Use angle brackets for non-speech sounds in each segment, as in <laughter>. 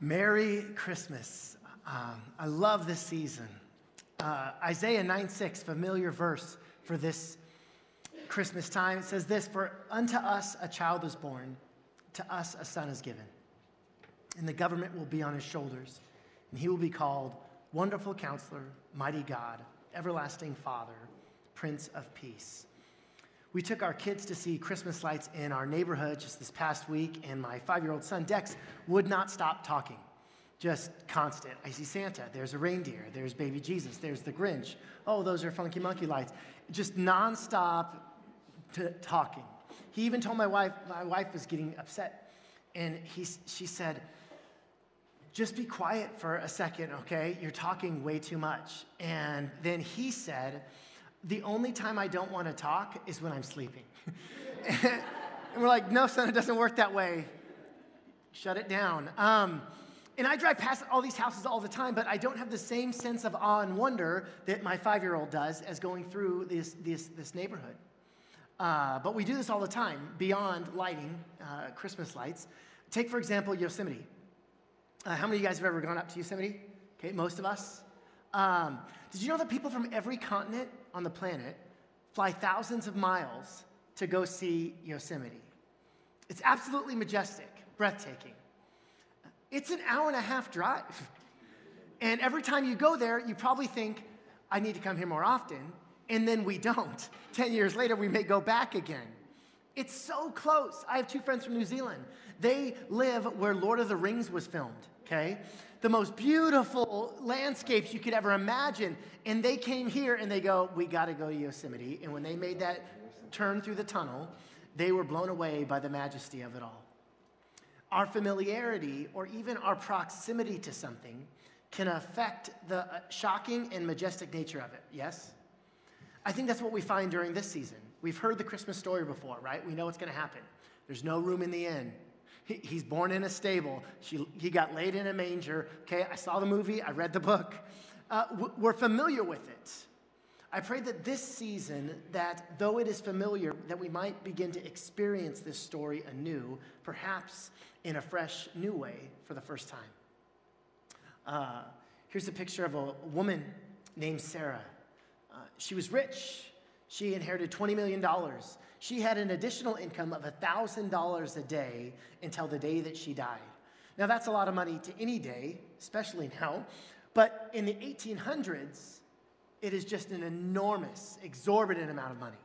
Merry Christmas. Um, I love this season. Uh, Isaiah 9 6, familiar verse for this Christmas time. It says this For unto us a child is born, to us a son is given, and the government will be on his shoulders, and he will be called Wonderful Counselor, Mighty God, Everlasting Father, Prince of Peace. We took our kids to see Christmas lights in our neighborhood just this past week, and my five year old son, Dex, would not stop talking. Just constant. I see Santa, there's a reindeer, there's baby Jesus, there's the Grinch. Oh, those are funky monkey lights. Just nonstop t- talking. He even told my wife, my wife was getting upset, and he, she said, just be quiet for a second, okay? You're talking way too much. And then he said, the only time I don't want to talk is when I'm sleeping. <laughs> and we're like, no, son, it doesn't work that way. Shut it down. Um, and I drive past all these houses all the time, but I don't have the same sense of awe and wonder that my five year old does as going through this, this, this neighborhood. Uh, but we do this all the time beyond lighting uh, Christmas lights. Take, for example, Yosemite. Uh, how many of you guys have ever gone up to Yosemite? Okay, most of us. Um, did you know that people from every continent on the planet fly thousands of miles to go see Yosemite? It's absolutely majestic, breathtaking. It's an hour and a half drive. And every time you go there, you probably think, I need to come here more often. And then we don't. <laughs> 10 years later, we may go back again. It's so close. I have two friends from New Zealand. They live where Lord of the Rings was filmed, okay? The most beautiful landscapes you could ever imagine. And they came here and they go, We got to go to Yosemite. And when they made that turn through the tunnel, they were blown away by the majesty of it all. Our familiarity or even our proximity to something can affect the uh, shocking and majestic nature of it, yes? I think that's what we find during this season. We've heard the Christmas story before, right? We know what's going to happen. There's no room in the inn. He, he's born in a stable. She, he got laid in a manger. Okay, I saw the movie, I read the book. Uh, we're familiar with it. I pray that this season, that though it is familiar, that we might begin to experience this story anew, perhaps in a fresh, new way for the first time. Uh, here's a picture of a woman named Sarah. Uh, she was rich. She inherited $20 million she had an additional income of $1,000 a day until the day that she died. Now, that's a lot of money to any day, especially now, but in the 1800s, it is just an enormous, exorbitant amount of money.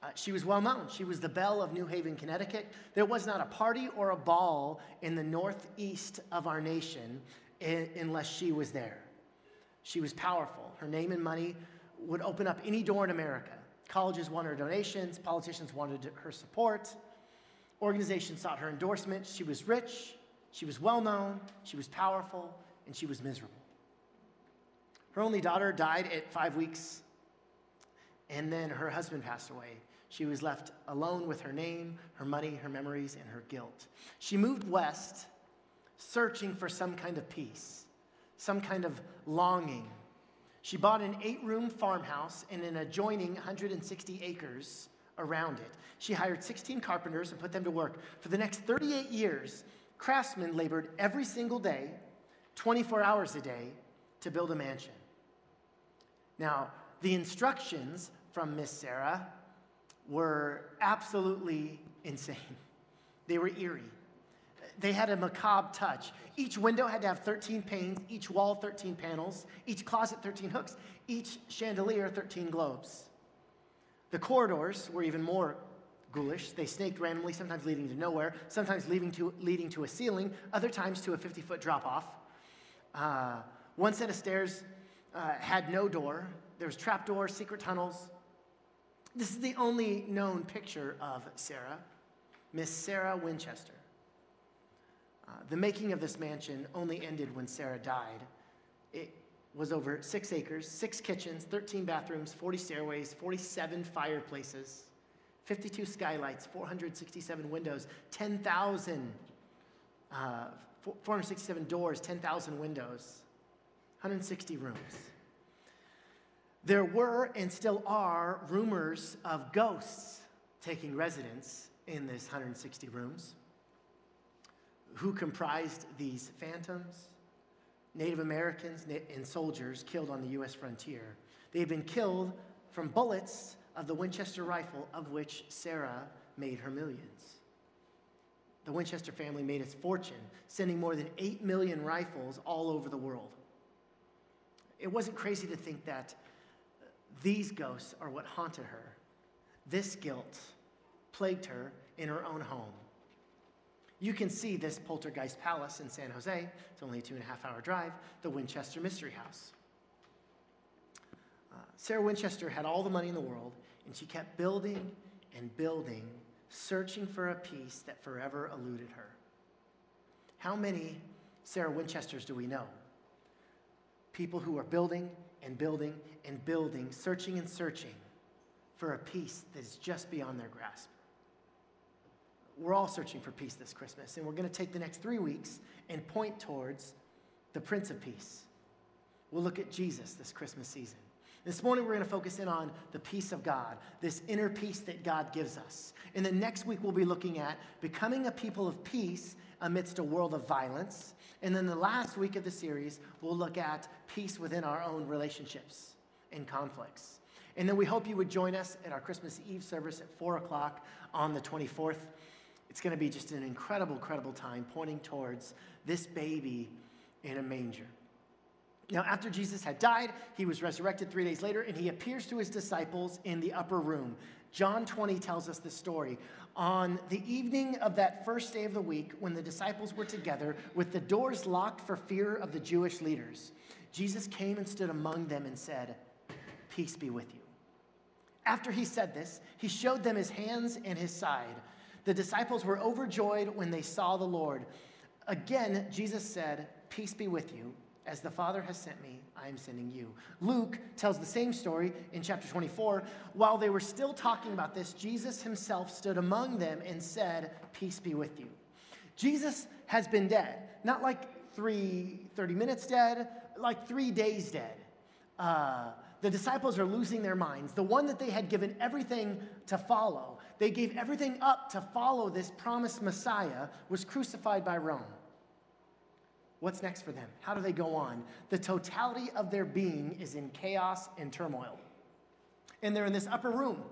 Uh, she was well known. She was the belle of New Haven, Connecticut. There was not a party or a ball in the northeast of our nation in, unless she was there. She was powerful. Her name and money would open up any door in America. Colleges wanted her donations, politicians wanted her support, organizations sought her endorsement. She was rich, she was well known, she was powerful, and she was miserable. Her only daughter died at five weeks, and then her husband passed away. She was left alone with her name, her money, her memories, and her guilt. She moved west, searching for some kind of peace, some kind of longing she bought an eight room farmhouse and an adjoining 160 acres around it. She hired 16 carpenters and put them to work. For the next 38 years, craftsmen labored every single day, 24 hours a day, to build a mansion. Now, the instructions from Miss Sarah were absolutely insane. They were eerie they had a macabre touch. Each window had to have 13 panes, each wall 13 panels, each closet 13 hooks, each chandelier 13 globes. The corridors were even more ghoulish. They snaked randomly, sometimes leading to nowhere, sometimes leading to, leading to a ceiling, other times to a 50 foot drop off. Uh, one set of stairs uh, had no door. There was trapdoors, secret tunnels. This is the only known picture of Sarah, Miss Sarah Winchester. Uh, the making of this mansion only ended when Sarah died. It was over six acres, six kitchens, 13 bathrooms, 40 stairways, 47 fireplaces, 52 skylights, 467 windows, 10,000, uh, 467 doors, 10,000 windows, 160 rooms. There were and still are rumors of ghosts taking residence in this 160 rooms who comprised these phantoms? Native Americans and soldiers killed on the U.S. frontier. They had been killed from bullets of the Winchester rifle, of which Sarah made her millions. The Winchester family made its fortune, sending more than 8 million rifles all over the world. It wasn't crazy to think that uh, these ghosts are what haunted her. This guilt plagued her in her own home. You can see this poltergeist palace in San Jose. It's only a two and a half hour drive, the Winchester Mystery House. Uh, Sarah Winchester had all the money in the world, and she kept building and building, searching for a peace that forever eluded her. How many Sarah Winchesters do we know? People who are building and building and building, searching and searching for a peace that is just beyond their grasp. We're all searching for peace this Christmas, and we're going to take the next three weeks and point towards the Prince of Peace. We'll look at Jesus this Christmas season. This morning, we're going to focus in on the peace of God, this inner peace that God gives us. And then next week, we'll be looking at becoming a people of peace amidst a world of violence. And then the last week of the series, we'll look at peace within our own relationships and conflicts. And then we hope you would join us at our Christmas Eve service at 4 o'clock on the 24th. It's going to be just an incredible, incredible time pointing towards this baby in a manger. Now, after Jesus had died, he was resurrected three days later, and he appears to his disciples in the upper room. John 20 tells us the story. On the evening of that first day of the week, when the disciples were together with the doors locked for fear of the Jewish leaders, Jesus came and stood among them and said, Peace be with you. After he said this, he showed them his hands and his side. The disciples were overjoyed when they saw the Lord. Again, Jesus said, Peace be with you. As the Father has sent me, I am sending you. Luke tells the same story in chapter 24. While they were still talking about this, Jesus himself stood among them and said, Peace be with you. Jesus has been dead, not like three, 30 minutes dead, like three days dead. Uh, the disciples are losing their minds. The one that they had given everything to follow they gave everything up to follow this promised Messiah, was crucified by Rome. What's next for them? How do they go on? The totality of their being is in chaos and turmoil. And they're in this upper room,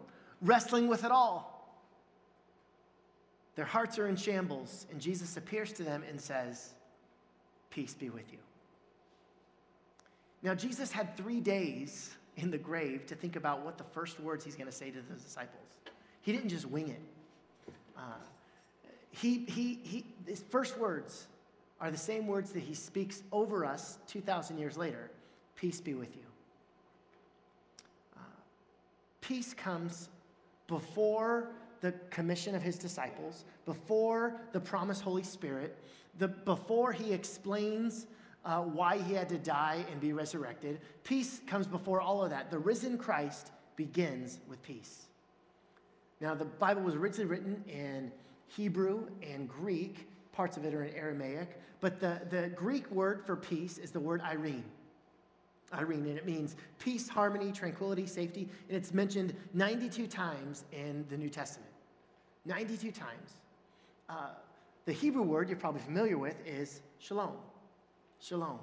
wrestling with it all. Their hearts are in shambles, and Jesus appears to them and says, Peace be with you. Now, Jesus had three days in the grave to think about what the first words he's going to say to the disciples. He didn't just wing it. Uh, he, he, he, his first words are the same words that he speaks over us 2,000 years later Peace be with you. Uh, peace comes before the commission of his disciples, before the promised Holy Spirit, the, before he explains uh, why he had to die and be resurrected. Peace comes before all of that. The risen Christ begins with peace. Now, the Bible was originally written in Hebrew and Greek. Parts of it are in Aramaic. But the, the Greek word for peace is the word Irene. Irene, and it means peace, harmony, tranquility, safety. And it's mentioned 92 times in the New Testament. 92 times. Uh, the Hebrew word you're probably familiar with is shalom. Shalom.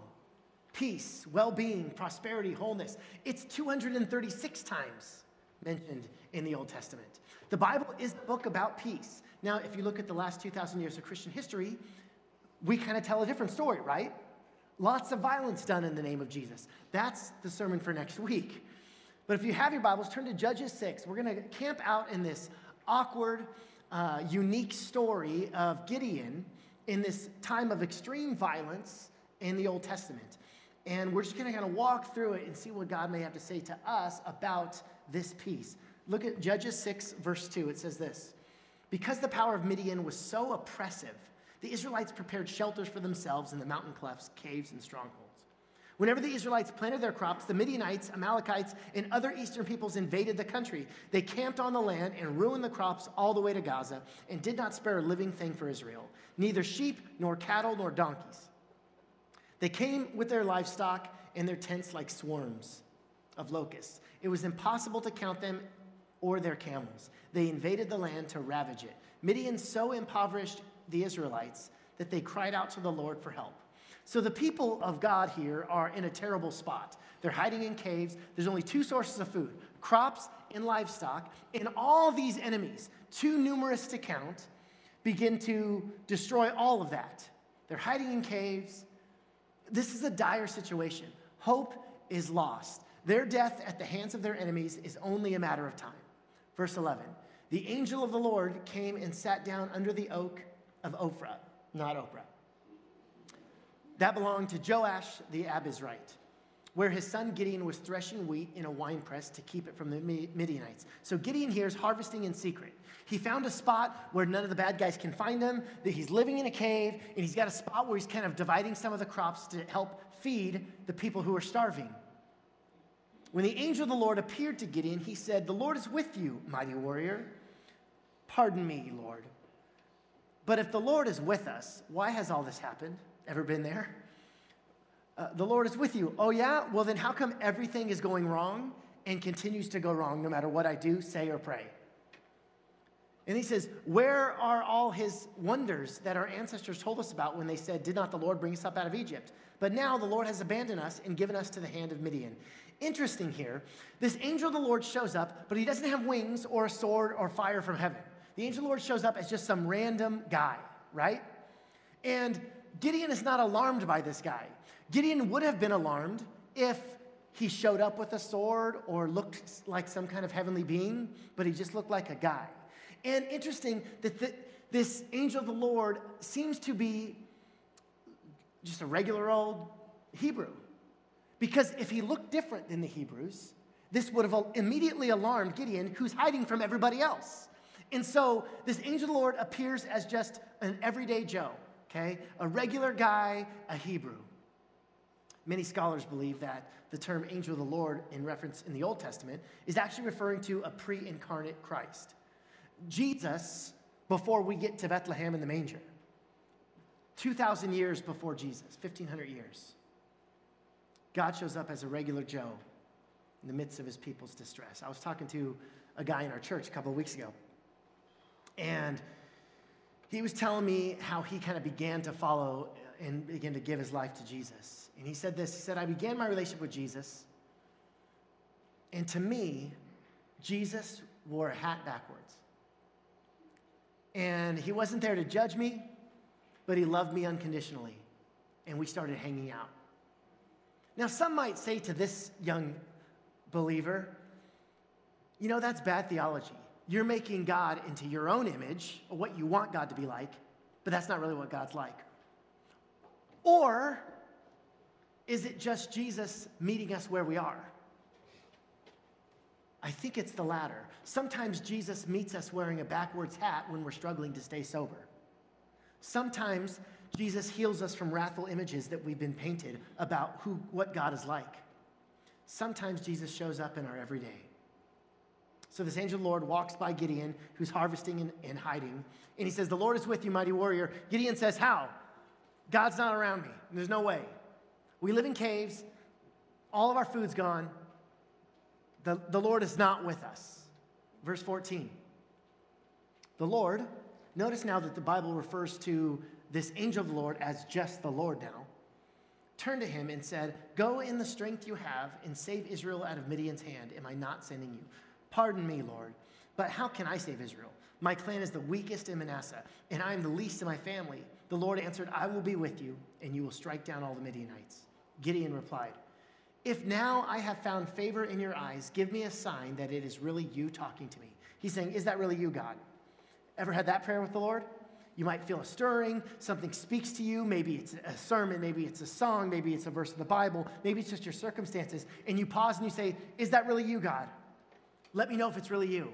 Peace, well being, prosperity, wholeness. It's 236 times mentioned in the Old Testament. The Bible is a book about peace. Now, if you look at the last 2,000 years of Christian history, we kind of tell a different story, right? Lots of violence done in the name of Jesus. That's the sermon for next week. But if you have your Bibles, turn to Judges 6. We're going to camp out in this awkward, uh, unique story of Gideon in this time of extreme violence in the Old Testament. And we're just going to kind of walk through it and see what God may have to say to us about this piece. Look at Judges 6, verse 2. It says this Because the power of Midian was so oppressive, the Israelites prepared shelters for themselves in the mountain clefts, caves, and strongholds. Whenever the Israelites planted their crops, the Midianites, Amalekites, and other eastern peoples invaded the country. They camped on the land and ruined the crops all the way to Gaza and did not spare a living thing for Israel, neither sheep, nor cattle, nor donkeys. They came with their livestock and their tents like swarms of locusts. It was impossible to count them or their camels. They invaded the land to ravage it. Midian so impoverished the Israelites that they cried out to the Lord for help. So the people of God here are in a terrible spot. They're hiding in caves. There's only two sources of food crops and livestock. And all these enemies, too numerous to count, begin to destroy all of that. They're hiding in caves. This is a dire situation. Hope is lost. Their death at the hands of their enemies is only a matter of time. Verse 11 The angel of the Lord came and sat down under the oak of Ophrah, not Oprah. That belonged to Joash the Abiezrite, where his son Gideon was threshing wheat in a wine press to keep it from the Midianites. So Gideon here is harvesting in secret. He found a spot where none of the bad guys can find him, that he's living in a cave, and he's got a spot where he's kind of dividing some of the crops to help feed the people who are starving. When the angel of the Lord appeared to Gideon, he said, The Lord is with you, mighty warrior. Pardon me, Lord. But if the Lord is with us, why has all this happened? Ever been there? Uh, the Lord is with you. Oh, yeah? Well, then how come everything is going wrong and continues to go wrong no matter what I do, say, or pray? And he says, Where are all his wonders that our ancestors told us about when they said, Did not the Lord bring us up out of Egypt? But now the Lord has abandoned us and given us to the hand of Midian. Interesting here, this angel of the Lord shows up, but he doesn't have wings or a sword or fire from heaven. The angel of the Lord shows up as just some random guy, right? And Gideon is not alarmed by this guy. Gideon would have been alarmed if he showed up with a sword or looked like some kind of heavenly being, but he just looked like a guy. And interesting that the, this angel of the Lord seems to be just a regular old Hebrew. Because if he looked different than the Hebrews, this would have immediately alarmed Gideon, who's hiding from everybody else. And so this angel of the Lord appears as just an everyday Joe, okay? A regular guy, a Hebrew. Many scholars believe that the term angel of the Lord, in reference in the Old Testament, is actually referring to a pre incarnate Christ. Jesus, before we get to Bethlehem in the manger, 2,000 years before Jesus, 1,500 years, God shows up as a regular Joe in the midst of his people's distress. I was talking to a guy in our church a couple of weeks ago, and he was telling me how he kind of began to follow and began to give his life to Jesus. And he said this He said, I began my relationship with Jesus, and to me, Jesus wore a hat backwards. And he wasn't there to judge me, but he loved me unconditionally. And we started hanging out. Now, some might say to this young believer, you know, that's bad theology. You're making God into your own image, or what you want God to be like, but that's not really what God's like. Or is it just Jesus meeting us where we are? I think it's the latter. Sometimes Jesus meets us wearing a backwards hat when we're struggling to stay sober. Sometimes Jesus heals us from wrathful images that we've been painted about who, what God is like. Sometimes Jesus shows up in our everyday. So this angel of the Lord walks by Gideon, who's harvesting and, and hiding, and he says, The Lord is with you, mighty warrior. Gideon says, How? God's not around me. There's no way. We live in caves, all of our food's gone. The, the Lord is not with us. Verse 14. The Lord, notice now that the Bible refers to this angel of the Lord as just the Lord now, turned to him and said, Go in the strength you have and save Israel out of Midian's hand. Am I not sending you? Pardon me, Lord, but how can I save Israel? My clan is the weakest in Manasseh, and I am the least in my family. The Lord answered, I will be with you, and you will strike down all the Midianites. Gideon replied, If now I have found favor in your eyes, give me a sign that it is really you talking to me. He's saying, Is that really you, God? Ever had that prayer with the Lord? You might feel a stirring, something speaks to you. Maybe it's a sermon, maybe it's a song, maybe it's a verse of the Bible, maybe it's just your circumstances. And you pause and you say, Is that really you, God? Let me know if it's really you.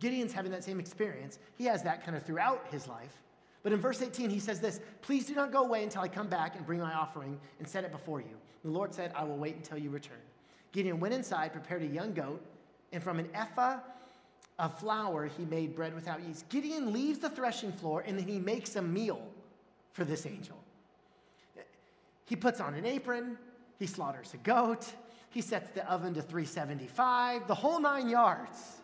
Gideon's having that same experience. He has that kind of throughout his life. But in verse 18, he says this Please do not go away until I come back and bring my offering and set it before you. The Lord said, I will wait until you return. Gideon went inside, prepared a young goat, and from an ephah of flour, he made bread without yeast. Gideon leaves the threshing floor and then he makes a meal for this angel. He puts on an apron, he slaughters a goat, he sets the oven to 375, the whole nine yards.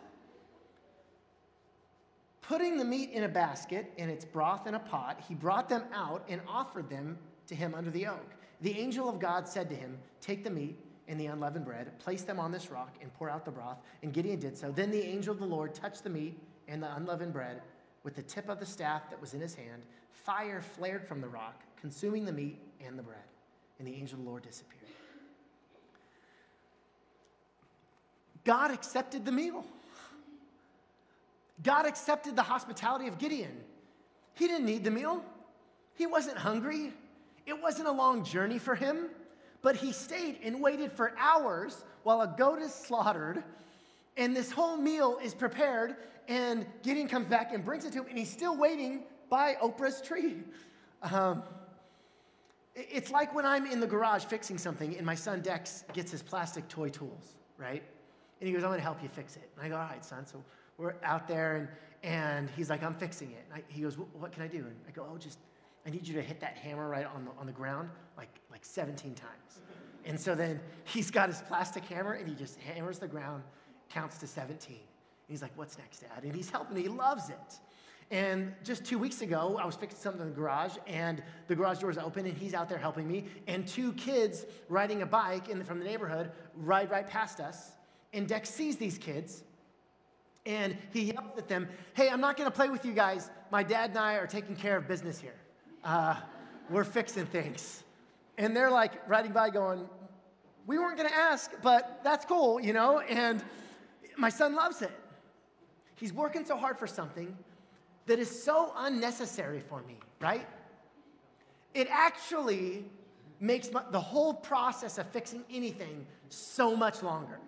Putting the meat in a basket and its broth in a pot, he brought them out and offered them to him under the oak. The angel of God said to him, Take the meat and the unleavened bread, place them on this rock, and pour out the broth. And Gideon did so. Then the angel of the Lord touched the meat and the unleavened bread with the tip of the staff that was in his hand. Fire flared from the rock, consuming the meat and the bread. And the angel of the Lord disappeared. God accepted the meal. God accepted the hospitality of Gideon. He didn't need the meal, he wasn't hungry. It wasn't a long journey for him, but he stayed and waited for hours while a goat is slaughtered and this whole meal is prepared. And Gideon comes back and brings it to him, and he's still waiting by Oprah's tree. Um, it's like when I'm in the garage fixing something, and my son Dex gets his plastic toy tools, right? And he goes, I'm gonna help you fix it. And I go, All right, son. So we're out there, and, and he's like, I'm fixing it. And I, he goes, What can I do? And I go, Oh, just I need you to hit that hammer right on the, on the ground like, like 17 times. And so then he's got his plastic hammer and he just hammers the ground, counts to 17. And he's like, What's next, Dad? And he's helping he loves it. And just two weeks ago, I was fixing something in the garage, and the garage door is open, and he's out there helping me. And two kids riding a bike in the, from the neighborhood ride right past us. And Dex sees these kids, and he yells at them, Hey, I'm not gonna play with you guys. My dad and I are taking care of business here uh, we're fixing things. And they're like riding by going, we weren't going to ask, but that's cool, you know? And my son loves it. He's working so hard for something that is so unnecessary for me, right? It actually makes my, the whole process of fixing anything so much longer.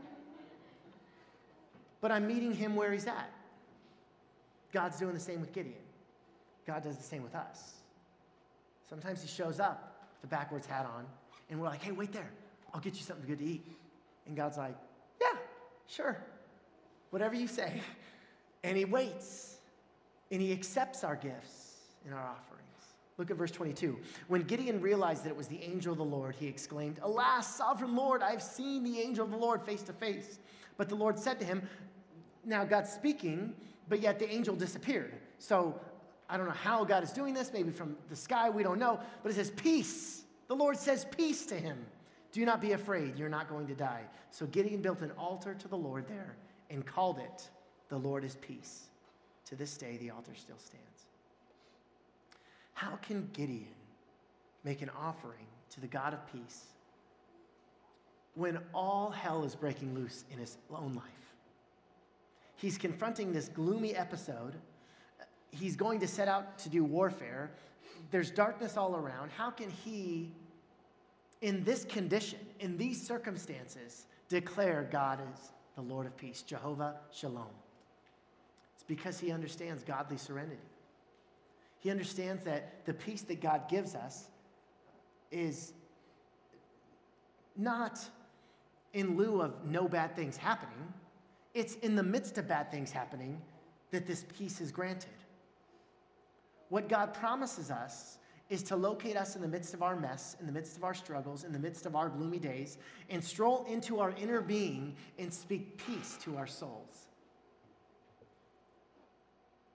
But I'm meeting him where he's at. God's doing the same with Gideon. God does the same with us. Sometimes he shows up with a backwards hat on, and we're like, hey, wait there. I'll get you something good to eat. And God's like, yeah, sure. Whatever you say. And he waits, and he accepts our gifts and our offerings. Look at verse 22. When Gideon realized that it was the angel of the Lord, he exclaimed, Alas, sovereign Lord, I've seen the angel of the Lord face to face. But the Lord said to him, Now God's speaking, but yet the angel disappeared. So I don't know how God is doing this, maybe from the sky, we don't know, but it says, Peace. The Lord says, Peace to him. Do not be afraid, you're not going to die. So Gideon built an altar to the Lord there and called it, The Lord is Peace. To this day, the altar still stands. How can Gideon make an offering to the God of peace when all hell is breaking loose in his own life? He's confronting this gloomy episode he's going to set out to do warfare. There's darkness all around. How can he, in this condition, in these circumstances, declare God is the Lord of peace, Jehovah Shalom? It's because he understands godly serenity. He understands that the peace that God gives us is not in lieu of no bad things happening, it's in the midst of bad things happening that this peace is granted. What God promises us is to locate us in the midst of our mess, in the midst of our struggles, in the midst of our gloomy days, and stroll into our inner being and speak peace to our souls.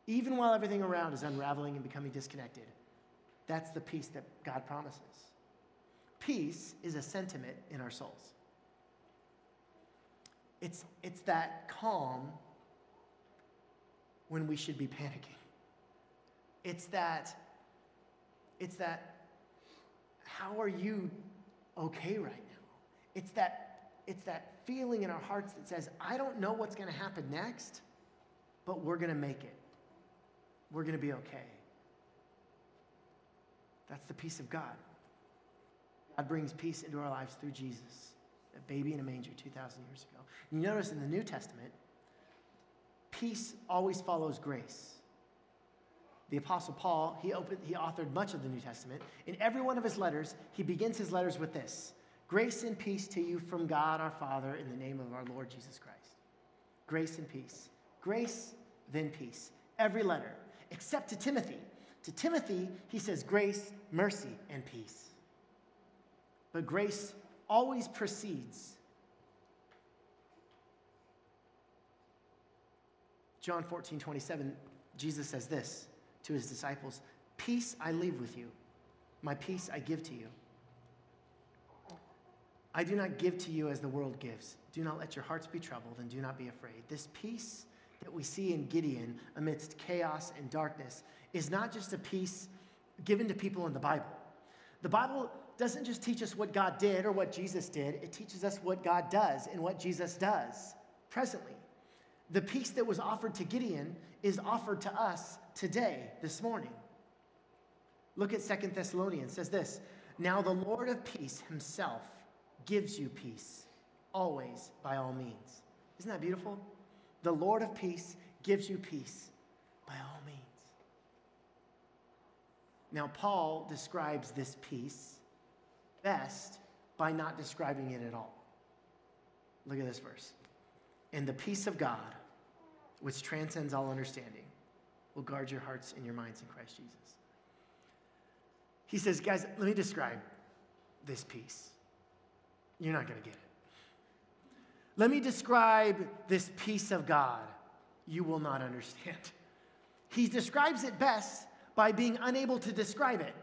Even while everything around is unraveling and becoming disconnected, that's the peace that God promises. Peace is a sentiment in our souls. It's, it's that calm when we should be panicking. It's that, it's that, how are you okay right now? It's that, it's that feeling in our hearts that says, I don't know what's going to happen next, but we're going to make it. We're going to be okay. That's the peace of God. God brings peace into our lives through Jesus, a baby in a manger 2,000 years ago. You notice in the New Testament, peace always follows grace the Apostle Paul, he, opened, he authored much of the New Testament. In every one of his letters, he begins his letters with this Grace and peace to you from God our Father in the name of our Lord Jesus Christ. Grace and peace. Grace, then peace. Every letter, except to Timothy. To Timothy, he says grace, mercy, and peace. But grace always precedes. John 14, 27 Jesus says this to his disciples Peace I leave with you, my peace I give to you. I do not give to you as the world gives. Do not let your hearts be troubled and do not be afraid. This peace that we see in Gideon amidst chaos and darkness is not just a peace given to people in the Bible. The Bible doesn't just teach us what God did or what Jesus did, it teaches us what God does and what Jesus does presently. The peace that was offered to Gideon is offered to us today, this morning. Look at Second Thessalonians, says this Now the Lord of peace himself gives you peace, always by all means. Isn't that beautiful? The Lord of peace gives you peace by all means. Now, Paul describes this peace best by not describing it at all. Look at this verse. And the peace of God, which transcends all understanding, will guard your hearts and your minds in Christ Jesus. He says, guys, let me describe this peace. You're not going to get it. Let me describe this peace of God. You will not understand. He describes it best by being unable to describe it.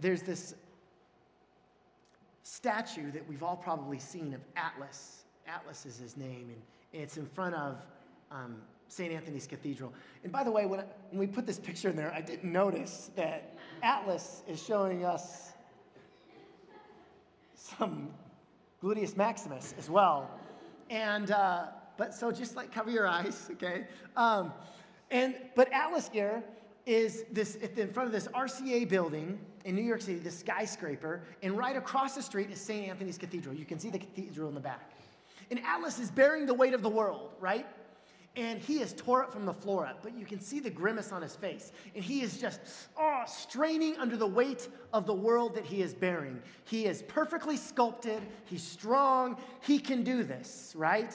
There's this statue that we've all probably seen of Atlas. Atlas is his name, and it's in front of um, St. Anthony's Cathedral. And by the way, when, I, when we put this picture in there, I didn't notice that Atlas is showing us some gluteus maximus as well. And, uh, but so just like cover your eyes, okay? Um, and, but Atlas here is this, in front of this RCA building in New York City, this skyscraper, and right across the street is St. Anthony's Cathedral. You can see the cathedral in the back. And Atlas is bearing the weight of the world, right? and he is tore up from the floor up, but you can see the grimace on his face. And he is just oh, straining under the weight of the world that he is bearing. He is perfectly sculpted, he's strong, he can do this, right?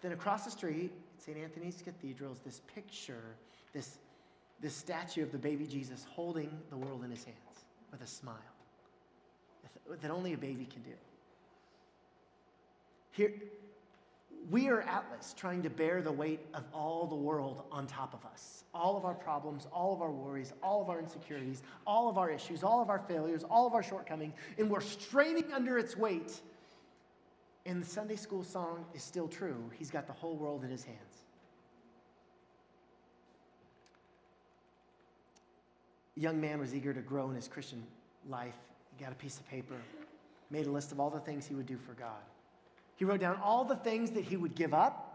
Then across the street, St. Anthony's Cathedral is this picture, this, this statue of the baby Jesus holding the world in his hands with a smile that only a baby can do. Here, we are Atlas trying to bear the weight of all the world on top of us. All of our problems, all of our worries, all of our insecurities, all of our issues, all of our failures, all of our shortcomings, and we're straining under its weight. And the Sunday school song is still true. He's got the whole world in his hands. A young man was eager to grow in his Christian life. He got a piece of paper, made a list of all the things he would do for God. He wrote down all the things that he would give up.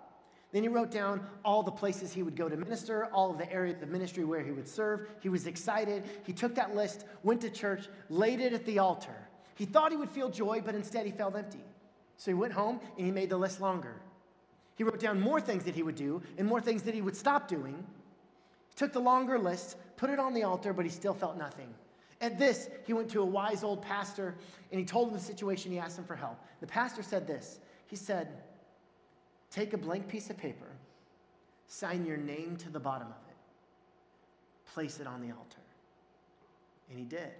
Then he wrote down all the places he would go to minister, all of the areas of ministry where he would serve. He was excited. He took that list, went to church, laid it at the altar. He thought he would feel joy, but instead he felt empty. So he went home and he made the list longer. He wrote down more things that he would do and more things that he would stop doing. He took the longer list, put it on the altar, but he still felt nothing. At this, he went to a wise old pastor and he told him the situation. He asked him for help. The pastor said this he said, Take a blank piece of paper, sign your name to the bottom of it, place it on the altar. And he did.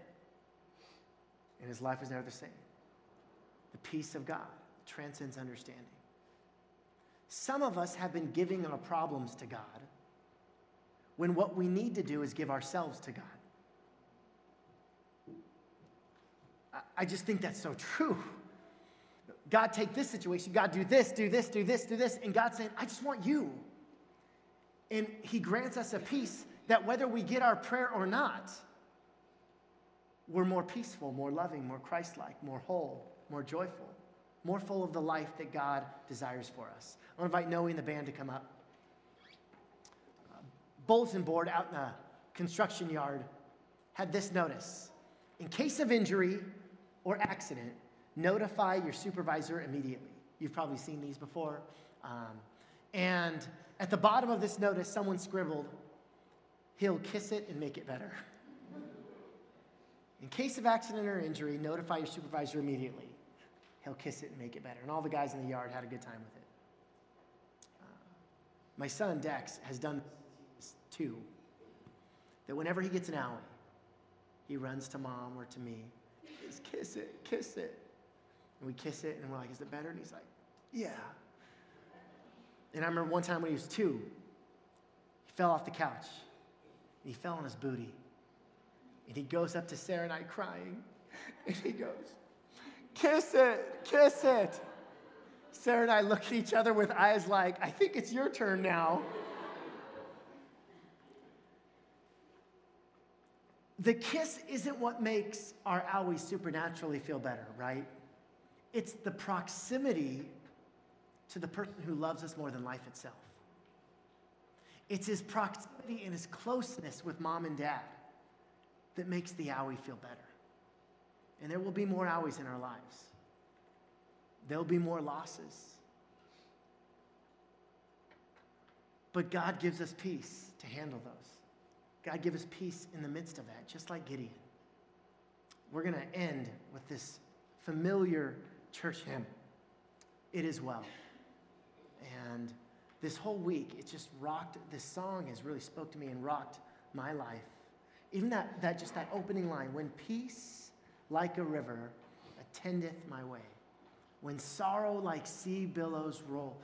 And his life was never the same. The peace of God transcends understanding. Some of us have been giving our problems to God when what we need to do is give ourselves to God. I just think that's so true. God, take this situation. God, do this, do this, do this, do this. And God's saying, I just want you. And He grants us a peace that whether we get our prayer or not, we're more peaceful, more loving, more Christ like, more whole, more joyful, more full of the life that God desires for us. I want to invite Noe and the band to come up. Bulletin board out in the construction yard had this notice In case of injury or accident, notify your supervisor immediately. You've probably seen these before. Um, and at the bottom of this notice, someone scribbled, he'll kiss it and make it better. In case of accident or injury, notify your supervisor immediately. He'll kiss it and make it better. And all the guys in the yard had a good time with it. Uh, my son, Dex, has done too. That whenever he gets an owie, he runs to mom or to me. Just kiss it, kiss it. And we kiss it, and we're like, Is it better? And he's like, Yeah. And I remember one time when he was two, he fell off the couch. And he fell on his booty. And he goes up to Sarah and I crying. <laughs> And he goes, Kiss it, kiss it. Sarah and I look at each other with eyes like, I think it's your turn now. The kiss isn't what makes our owie supernaturally feel better, right? It's the proximity to the person who loves us more than life itself. It's his proximity and his closeness with mom and dad that makes the owie feel better. And there will be more owies in our lives. There'll be more losses. But God gives us peace to handle those. God give us peace in the midst of that, just like Gideon. We're going to end with this familiar church hymn, It Is Well. And this whole week, it just rocked, this song has really spoke to me and rocked my life. Even that, that just that opening line, when peace like a river attendeth my way, when sorrow like sea billows roll,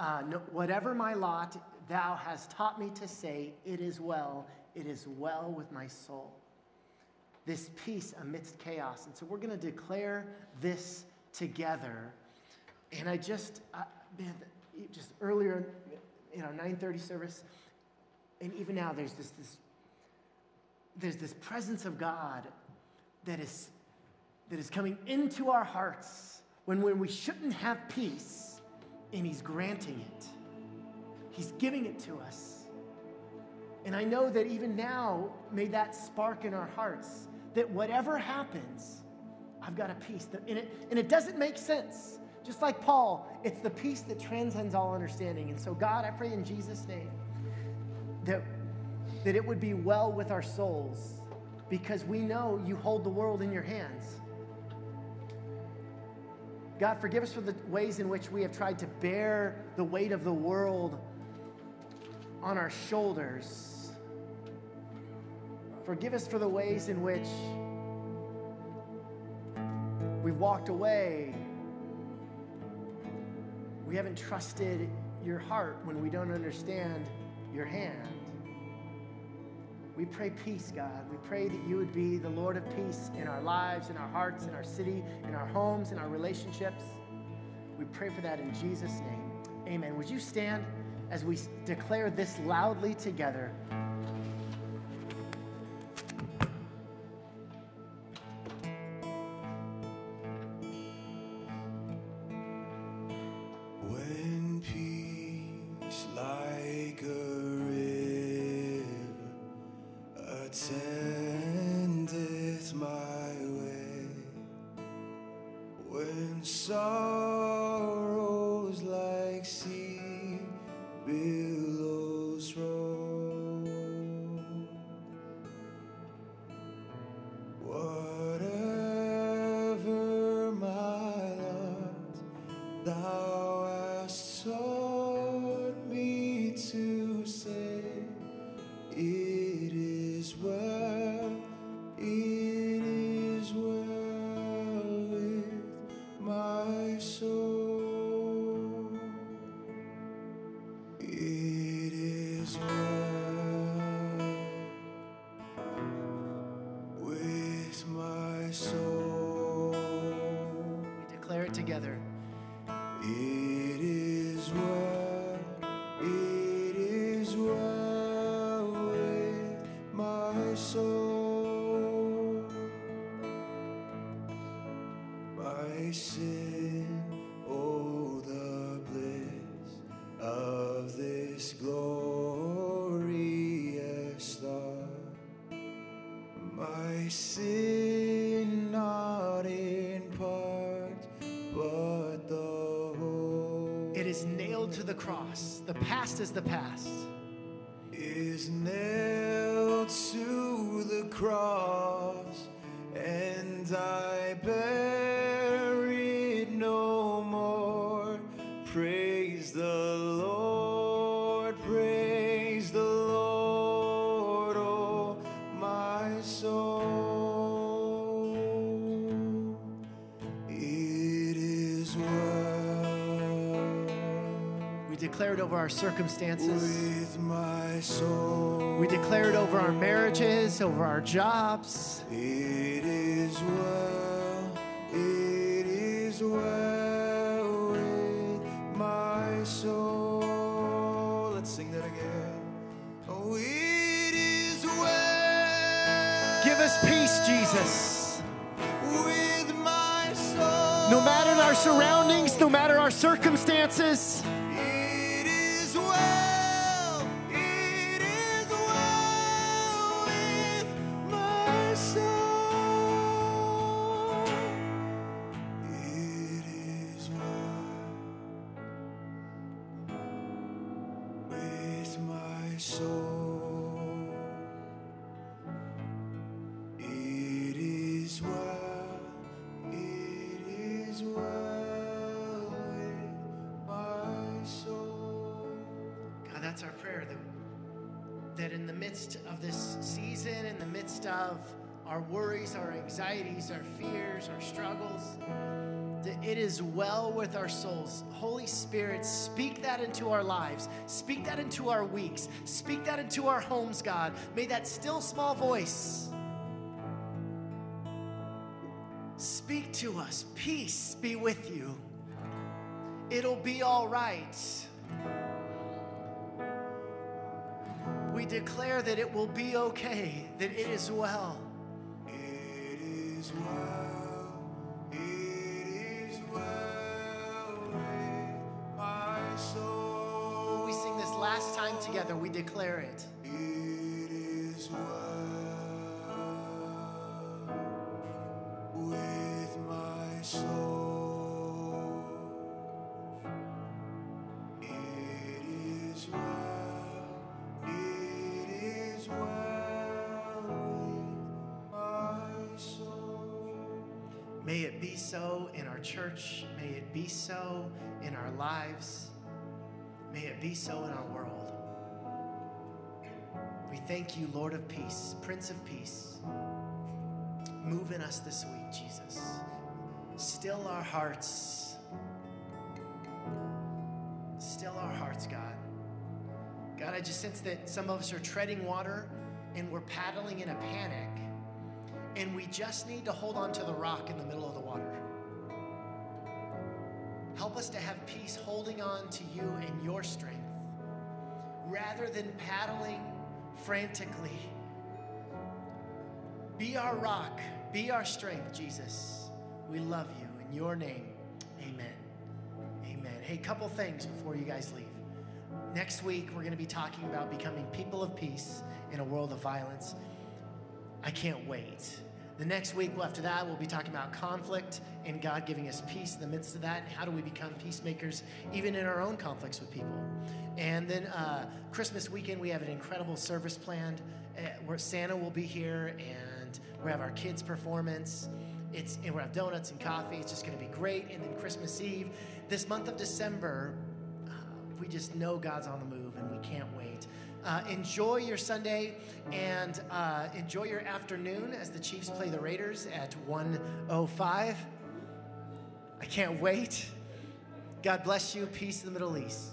uh, no, whatever my lot, thou hast taught me to say, it is well, it is well with my soul. This peace amidst chaos. And so we're going to declare this together. And I just, man, just earlier in our 9:30 service, and even now, there's this, this there's this presence of God that is that is coming into our hearts when, when we shouldn't have peace, and He's granting it. He's giving it to us. And I know that even now, may that spark in our hearts that whatever happens, I've got a peace. That, and, it, and it doesn't make sense. Just like Paul, it's the peace that transcends all understanding. And so, God, I pray in Jesus' name that, that it would be well with our souls because we know you hold the world in your hands. God, forgive us for the ways in which we have tried to bear the weight of the world on our shoulders. Forgive us for the ways in which we've walked away. We haven't trusted your heart when we don't understand your hand. We pray peace, God. We pray that you would be the Lord of peace in our lives, in our hearts, in our city, in our homes, in our relationships. We pray for that in Jesus' name. Amen. Would you stand? As we declare this loudly together. soul. Cross. The past is the past. Is nailed to the cross, It over our circumstances. with my soul. We declare it over our marriages, over our jobs. It is well, it is well with my soul. Let's sing that again. Oh, it is well. Give us peace, Jesus. with my soul. No matter our surroundings, no matter our circumstances, of this season, in the midst of our worries, our anxieties, our fears, our struggles, that it is well with our souls. Holy Spirit, speak that into our lives. Speak that into our weeks. Speak that into our homes, God. May that still small voice speak to us. Peace be with you. It'll be all right. We declare that it will be okay, that it is well. Last time together, we declare it. So in our lives. May it be so in our world. We thank you, Lord of Peace, Prince of Peace. Move in us this week, Jesus. Still our hearts. Still our hearts, God. God, I just sense that some of us are treading water and we're paddling in a panic, and we just need to hold on to the rock in the middle of the water. Help us to have peace holding on to you and your strength rather than paddling frantically. Be our rock, be our strength, Jesus. We love you. In your name, amen. Amen. Hey, couple things before you guys leave. Next week, we're going to be talking about becoming people of peace in a world of violence. I can't wait. The next week after that, we'll be talking about conflict and God giving us peace in the midst of that, and how do we become peacemakers even in our own conflicts with people. And then uh, Christmas weekend, we have an incredible service planned uh, where Santa will be here, and we have our kids' performance. It's and we have donuts and coffee. It's just going to be great. And then Christmas Eve, this month of December, uh, we just know God's on the move, and we can't wait. Uh, enjoy your Sunday and uh, enjoy your afternoon as the Chiefs play the Raiders at 105. I can't wait. God bless you. Peace in the Middle East.